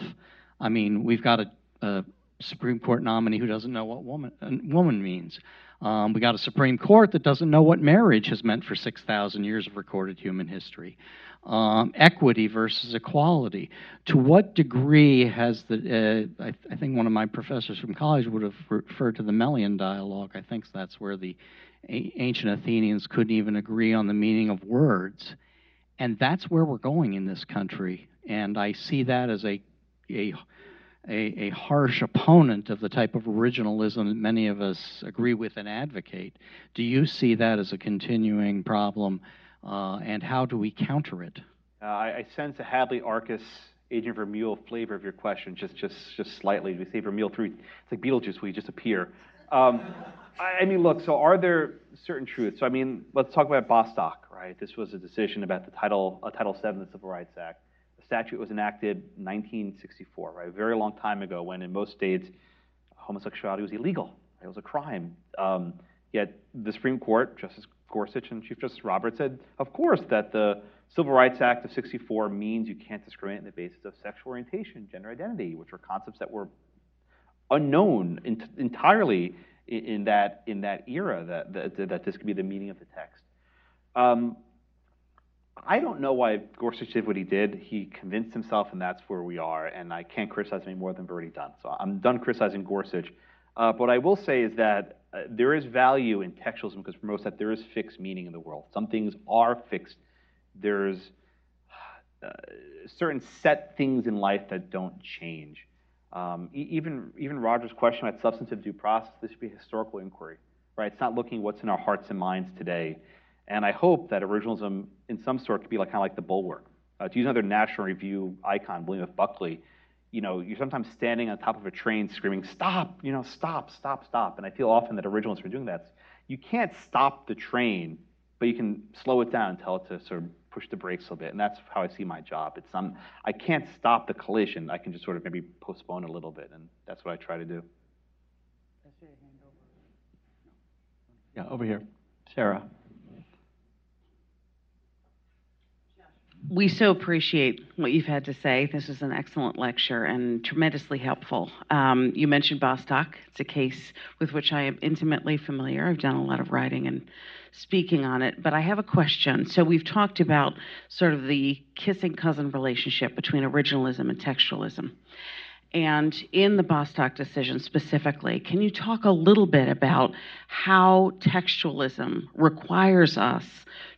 I mean, we've got a, a Supreme Court nominee who doesn't know what woman, uh, woman means. Um, we got a Supreme Court that doesn't know what marriage has meant for 6,000 years of recorded human history. Um, equity versus equality. To what degree has the, uh, I, I think one of my professors from college would have referred to the Melian dialogue. I think that's where the ancient Athenians couldn't even agree on the meaning of words. And that's where we're going in this country. And I see that as a, a a, a harsh opponent of the type of originalism that many of us agree with and advocate. Do you see that as a continuing problem, and how do we counter it? Uh, I, I sense a Hadley Arkes, Adrian Vermeule flavor of your question, just just just slightly. We say Vermeule through, it's like Beetlejuice, we just appear. Um, I, I mean, look. So, are there certain truths? So, I mean, let's talk about Bostock, right? This was a decision about the title, uh, Title VII of the Civil Rights Act. The statute was enacted 1964, right? A very long time ago, when in most states homosexuality was illegal. It was a crime. Um, yet the Supreme Court, Justice Gorsuch and Chief Justice Roberts said, of course, that the Civil Rights Act of 64 means you can't discriminate on the basis of sexual orientation, gender identity, which were concepts that were unknown in, entirely in, in, that in that era that, that that this could be the meaning of the text. Um, I don't know why Gorsuch did what he did. He convinced himself, and that's where we are. And I can't criticize him any more than I've already done. So I'm done criticizing Gorsuch. Uh, but what I will say is that uh, there is value in textualism because promotes that there is fixed meaning in the world. Some things are fixed. There's uh, certain set things in life that don't change. Um, even even Roger's question about substantive due process, this should be a historical inquiry, right? It's not looking at what's in our hearts and minds today. And I hope that originalism, in some sort, could be like kind of like the bulwark. Uh, to use another National Review icon, William F. Buckley, you know, you're sometimes standing on top of a train screaming, "Stop! You know, stop! Stop! Stop!" And I feel often that originalists are doing that. You can't stop the train, but you can slow it down and tell it to sort of push the brakes a little bit. And that's how I see my job. It's um, I can't stop the collision. I can just sort of maybe postpone a little bit, and that's what I try to do. Yeah, over here. Sarah. We so appreciate what you've had to say. This is an excellent lecture and tremendously helpful. Um, you mentioned Bostock. It's a case with which I am intimately familiar. I've done a lot of writing and speaking on it, but I have a question. So we've talked about sort of the kissing cousin relationship between originalism and textualism. And in the Bostock decision specifically, can you talk a little bit about how textualism requires us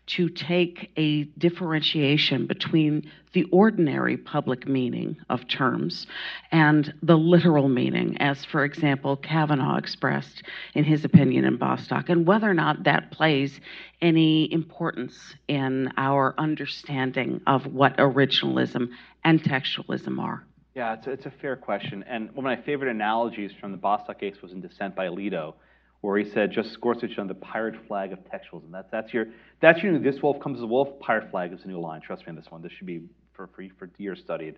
to take a differentiation between the ordinary public meaning of terms and the literal meaning, as, for example, Kavanaugh expressed in his opinion in Bostock, and whether or not that plays any importance in our understanding of what originalism and textualism are? Yeah, it's a, it's a fair question. And one of my favorite analogies from the Bostock case was in Dissent by Alito, where he said, Justice Gorsuch on the pirate flag of textualism. That's, that's your, that's your new, this wolf comes as a wolf, pirate flag is a new line. Trust me on this one. This should be for, for, for years studied.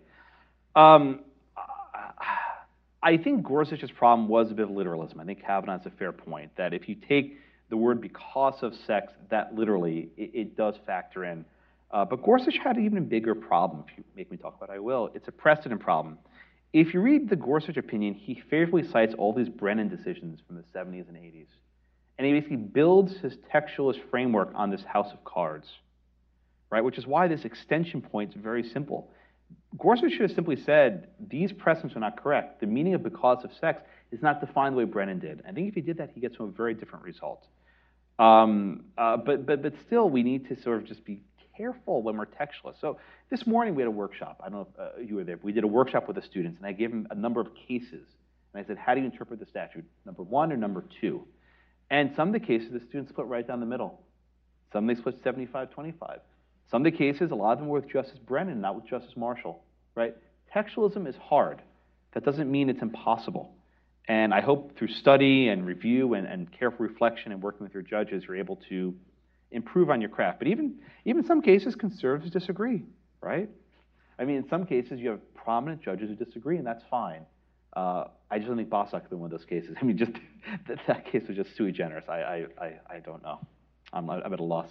Um, I think Gorsuch's problem was a bit of literalism. I think Kavanaugh's a fair point, that if you take the word because of sex that literally, it, it does factor in. Uh, but Gorsuch had an even bigger problem, if you make me talk about it, I will. It's a precedent problem. If you read the Gorsuch opinion, he favorably cites all these Brennan decisions from the 70s and 80s. And he basically builds his textualist framework on this house of cards, right? Which is why this extension point is very simple. Gorsuch should have simply said, these precedents are not correct. The meaning of because of sex is not defined the way Brennan did. I think if he did that, he gets to a very different result. Um, uh, but, but, but still, we need to sort of just be careful when we're textualists. So this morning we had a workshop. I don't know if uh, you were there. But we did a workshop with the students, and I gave them a number of cases. And I said, how do you interpret the statute? Number one or number two? And some of the cases, the students split right down the middle. Some they split 75-25. Some of the cases, a lot of them were with Justice Brennan, not with Justice Marshall, right? Textualism is hard. That doesn't mean it's impossible. And I hope through study and review and, and careful reflection and working with your judges, you're able to improve on your craft. But even, even some cases, conservatives disagree, right? I mean, in some cases, you have prominent judges who disagree, and that's fine. Uh, I just don't think Bostock has been one of those cases. I mean, just that, that case was just sui generis. I, I, I, I don't know. I'm, I'm at a loss.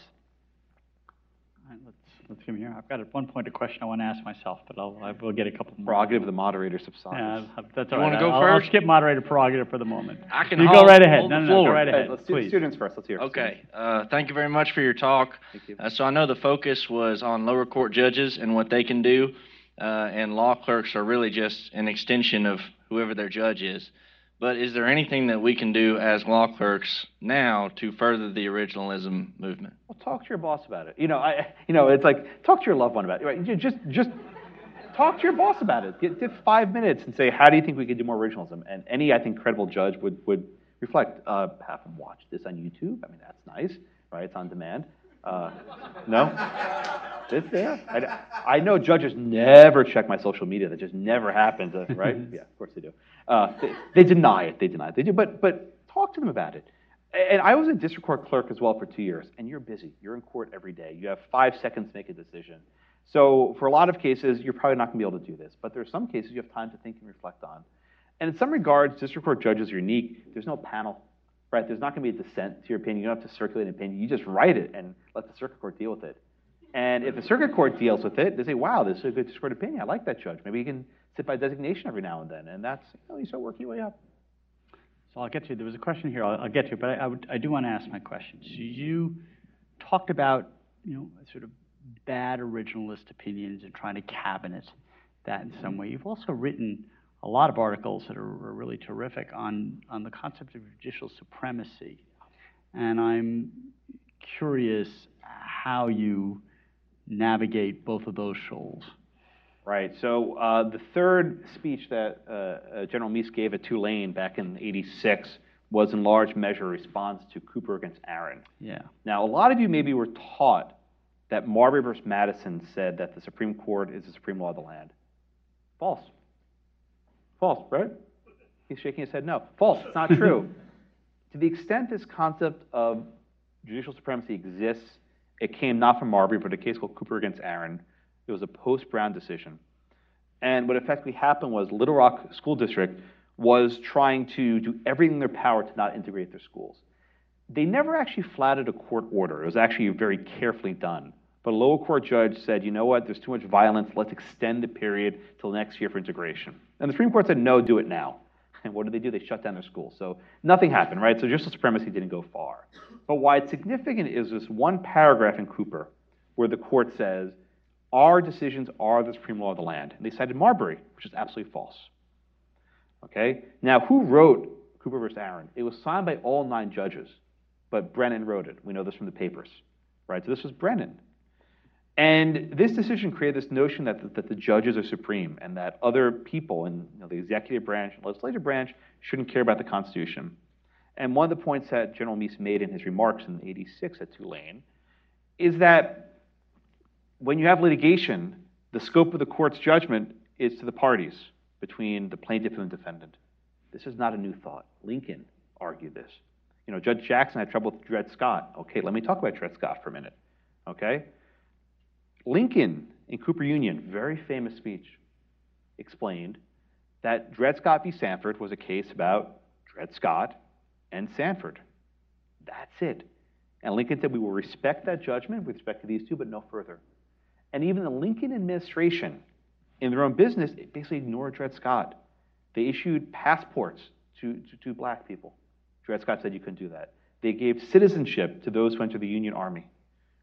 All right, let's, let's come here. I've got at one point a question I want to ask myself, but I'll, I will get a couple more. Prerogative of the moderator subsides. Yeah, that's You all right. wanna go I'll, I'll skip moderator prerogative for the moment. I can You go hold- right ahead. hold No, the no, no, go floor. right Hey, ahead, let's do please. students first. Let's hear it. Okay, uh, thank you very much for your talk. Thank you. Uh, so I know the focus was on lower court judges and what they can do, uh, and law clerks are really just an extension of whoever their judge is. But is there anything that we can do as law clerks now to further the originalism movement? Well, talk to your boss about it. You know, I, you know, it's like talk to your loved one about it. Right? Just, just talk to your boss about it. Get, get five minutes and say, how do you think we could do more originalism? And any, I think, credible judge would would reflect. Uh, have them watch this on YouTube. I mean, that's nice, right? It's on demand. Uh, no, it's there. I, I know judges never check my social media. That just never happens, uh, right? yeah, of course they do. Uh, they, they deny it. They deny it. They do, but but talk to them about it. And I was a district court clerk as well for two years, and you're busy. You're in court every day. You have five seconds to make a decision. So for a lot of cases, you're probably not going to be able to do this. But there are some cases you have time to think and reflect on. And in some regards, district court judges are unique. There's no panel, right? There's not going to be a dissent to your opinion. You don't have to circulate an opinion. You just write it and let the circuit court deal with it. And if the circuit court deals with it, they say, wow, this is a good court opinion. I like that judge. Maybe he can sit by designation every now and then. And that's, you know, you start working your way up. So I'll get to, you. there was a question here, I'll, I'll get to, you, but I, I, would, I do want to ask my question. So you talked about, you know, sort of bad originalist opinions and trying to cabinet that in some mm-hmm. way. You've also written a lot of articles that are, are really terrific on, on the concept of judicial supremacy. And I'm curious how you navigate both of those shoals. Right. So uh, the third speech that uh, uh, General Meese gave at Tulane back in '86 was in large measure a response to Cooper against Aaron. Yeah. Now, a lot of you maybe were taught that Marbury versus Madison said that the Supreme Court is the supreme law of the land. False. False, right? He's shaking his head no. False. It's not true. to the extent this concept of judicial supremacy exists, it came not from Marbury, but a case called Cooper against Aaron. It was a post-Brown decision. And what effectively happened was Little Rock School District was trying to do everything in their power to not integrate their schools. They never actually flouted a court order. It was actually very carefully done. But a lower court judge said, you know what, there's too much violence. Let's extend the period till next year for integration. And the Supreme Court said, no, do it now. And what did they do? They shut down their schools. So nothing happened, right? So judicial supremacy didn't go far. But why it's significant is this one paragraph in Cooper where the court says, our decisions are the supreme law of the land. And they cited Marbury, which is absolutely false. Okay? Now, who wrote Cooper versus Aaron? It was signed by all nine judges, but Brennan wrote it. We know this from the papers, right? So this was Brennan. And this decision created this notion that that the judges are supreme and that other people in you know, the executive branch and legislative branch shouldn't care about the Constitution. And one of the points that General Meese made in his remarks in 86 at Tulane is that when you have litigation, the scope of the court's judgment is to the parties between the plaintiff and the defendant. This is not a new thought. Lincoln argued this. You know, Judge Jackson had trouble with Dred Scott. Okay, let me talk about Dred Scott for a minute. Okay? Lincoln in Cooper Union, very famous speech, explained that Dred Scott v. Sanford was a case about Dred Scott and Sanford. That's it. And Lincoln said, we will respect that judgment with respect to these two, but no further. And even the Lincoln administration, in their own business, basically ignored Dred Scott. They issued passports to, to, to black people. Dred Scott said you couldn't do that. They gave citizenship to those who entered the Union Army,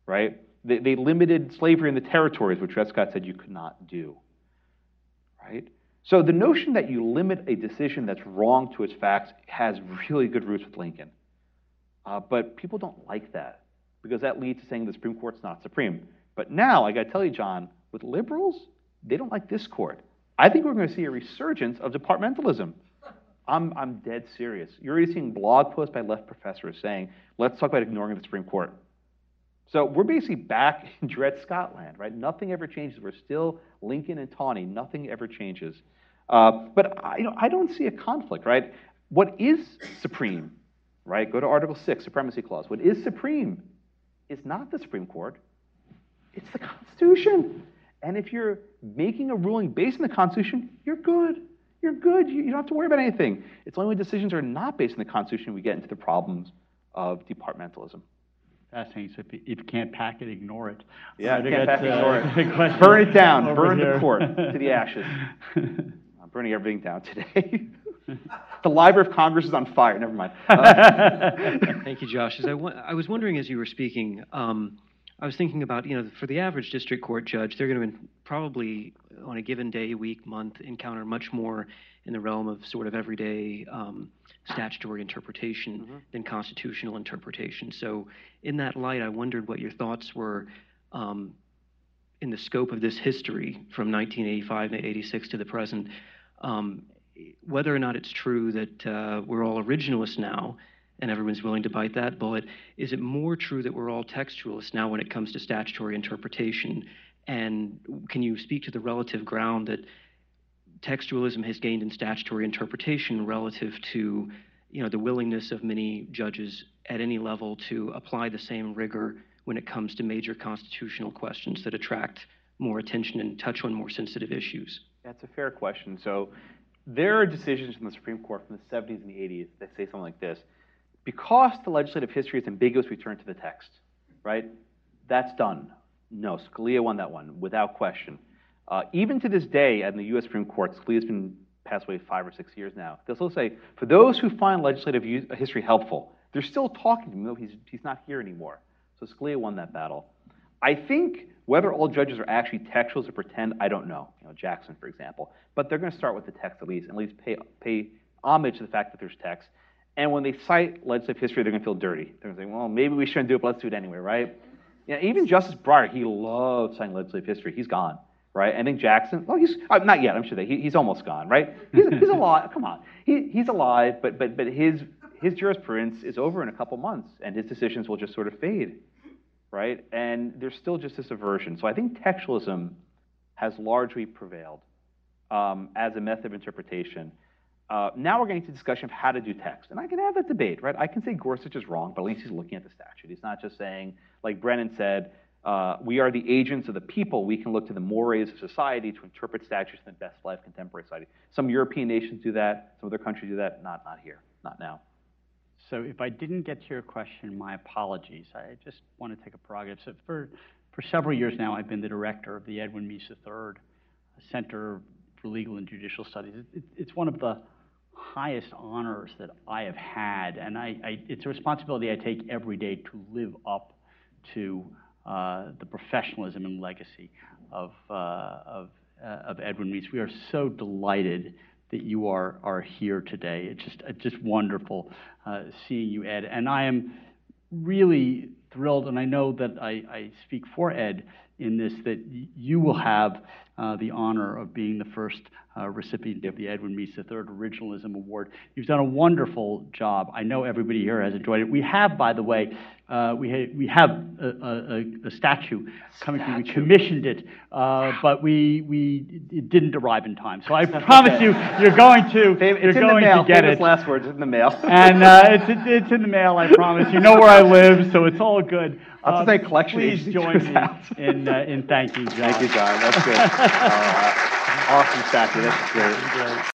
right? They, they limited slavery in the territories, which Scott said you could not do, right? So the notion that you limit a decision that's wrong to its facts has really good roots with Lincoln. Uh, but people don't like that because that leads to saying the Supreme Court's not supreme. But now, I got to tell you, John, with liberals, they don't like this court. I think we're going to see a resurgence of departmentalism. I'm, I'm dead serious. You're already seeing blog posts by left professors saying, let's talk about ignoring the Supreme Court. So we're basically back in Dred Scotland, right? Nothing ever changes. We're still Lincoln and Taney. Nothing ever changes. Uh, but I, you know, I don't see a conflict, right? What is supreme, right? Go to Article 6, Supremacy Clause. What is supreme is not the Supreme Court. It's the Constitution. And if you're making a ruling based on the Constitution, you're good. You're good. You, you don't have to worry about anything. It's only when decisions are not based on the Constitution we get into the problems of departmentalism. Fascinating. So if you, if you can't pack it, ignore it. Yeah, Right, can't pack it, uh, ignore it. Burn it down. Burn here. the court to the ashes. I'm burning everything down today. the Library of Congress is on fire. Never mind. Uh, Thank you, Josh. As I, wa- I was wondering as you were speaking, um, I was thinking about, you know, for the average district court judge, they're going to probably, on a given day, week, month, encounter much more in the realm of sort of everyday um, statutory interpretation than constitutional interpretation. So, in that light, I wondered what your thoughts were um, in the scope of this history from 1985 to 86 to the present. Um, whether or not it's true that uh, we're all originalists now and everyone's willing to bite that bullet, is it more true that we're all textualists now when it comes to statutory interpretation? And can you speak to the relative ground that textualism has gained in statutory interpretation relative to you know, the willingness of many judges at any level to apply the same rigor when it comes to major constitutional questions that attract more attention and touch on more sensitive issues? That's a fair question. So there are decisions from the Supreme Court from the 70s and the 80s that say something like this. Because the legislative history is ambiguous, we turn to the text, right? That's done. No, Scalia won that one without question. Uh, even to this day, in the U.S. Supreme Court, Scalia's been passed away five or six years now. They'll still say, for those who find legislative u- history helpful, they're still talking to him, though he's, he's not here anymore. So Scalia won that battle. I think whether all judges are actually textuals or pretend, I don't know. You know, Jackson, for example. But they're going to start with the text at least, and at least pay, pay homage to the fact that there's text. And when they cite legislative history, they're going to feel dirty. They're going to say, well, maybe we shouldn't do it, but let's do it anyway, right? Yeah, even Justice Breyer, he loved citing legislative history. He's gone, right? I think Jackson, well, he's uh, not yet. I'm sure that he, he's almost gone, right? He's, he's alive. Come on, he, he's alive, but but but his his jurisprudence is over in a couple months, and his decisions will just sort of fade, right? And there's still just this aversion. So I think textualism has largely prevailed um, as a method of interpretation. Uh, now we're getting to discussion of how to do text. And I can have that debate, right? I can say Gorsuch is wrong, but at least he's looking at the statute. He's not just saying, like Brennan said, uh, we are the agents of the people. We can look to the mores of society to interpret statutes in the best of contemporary society. Some European nations do that. Some other countries do that. Not, not here. Not now. So if I didn't get to your question, my apologies. I just want to take a prerogative. So for, for several years now, I've been the director of the Edwin Meese III Center for Legal and Judicial Studies. It, it, it's one of the highest honors that I have had, and I, I, it's a responsibility I take every day to live up to the professionalism and legacy of, uh, of, uh, of Edwin Meese. We are so delighted that you are, are here today. It's just, just wonderful uh, seeing you, Ed. And I am really thrilled, and I know that I, I speak for Ed in this, that you will have uh, the honor of being the first uh, recipient of the Edwin Meese III Originalism Award. You've done a wonderful job. I know everybody here has enjoyed it. We have, by the way, uh, we, ha- we have a, a, a statue coming through. We commissioned it, uh, but we, we it didn't arrive in time. So I promise you, you're going to you're It's in the going mail. to get Famous it. last words, in the mail. and uh, it's, it's it's in the mail. I promise. You know where I live, so it's all good. I'll just Uh, say collection Please join me out. in uh, in thanking John. Thank you, John. That's good. Awesome statue. That's great.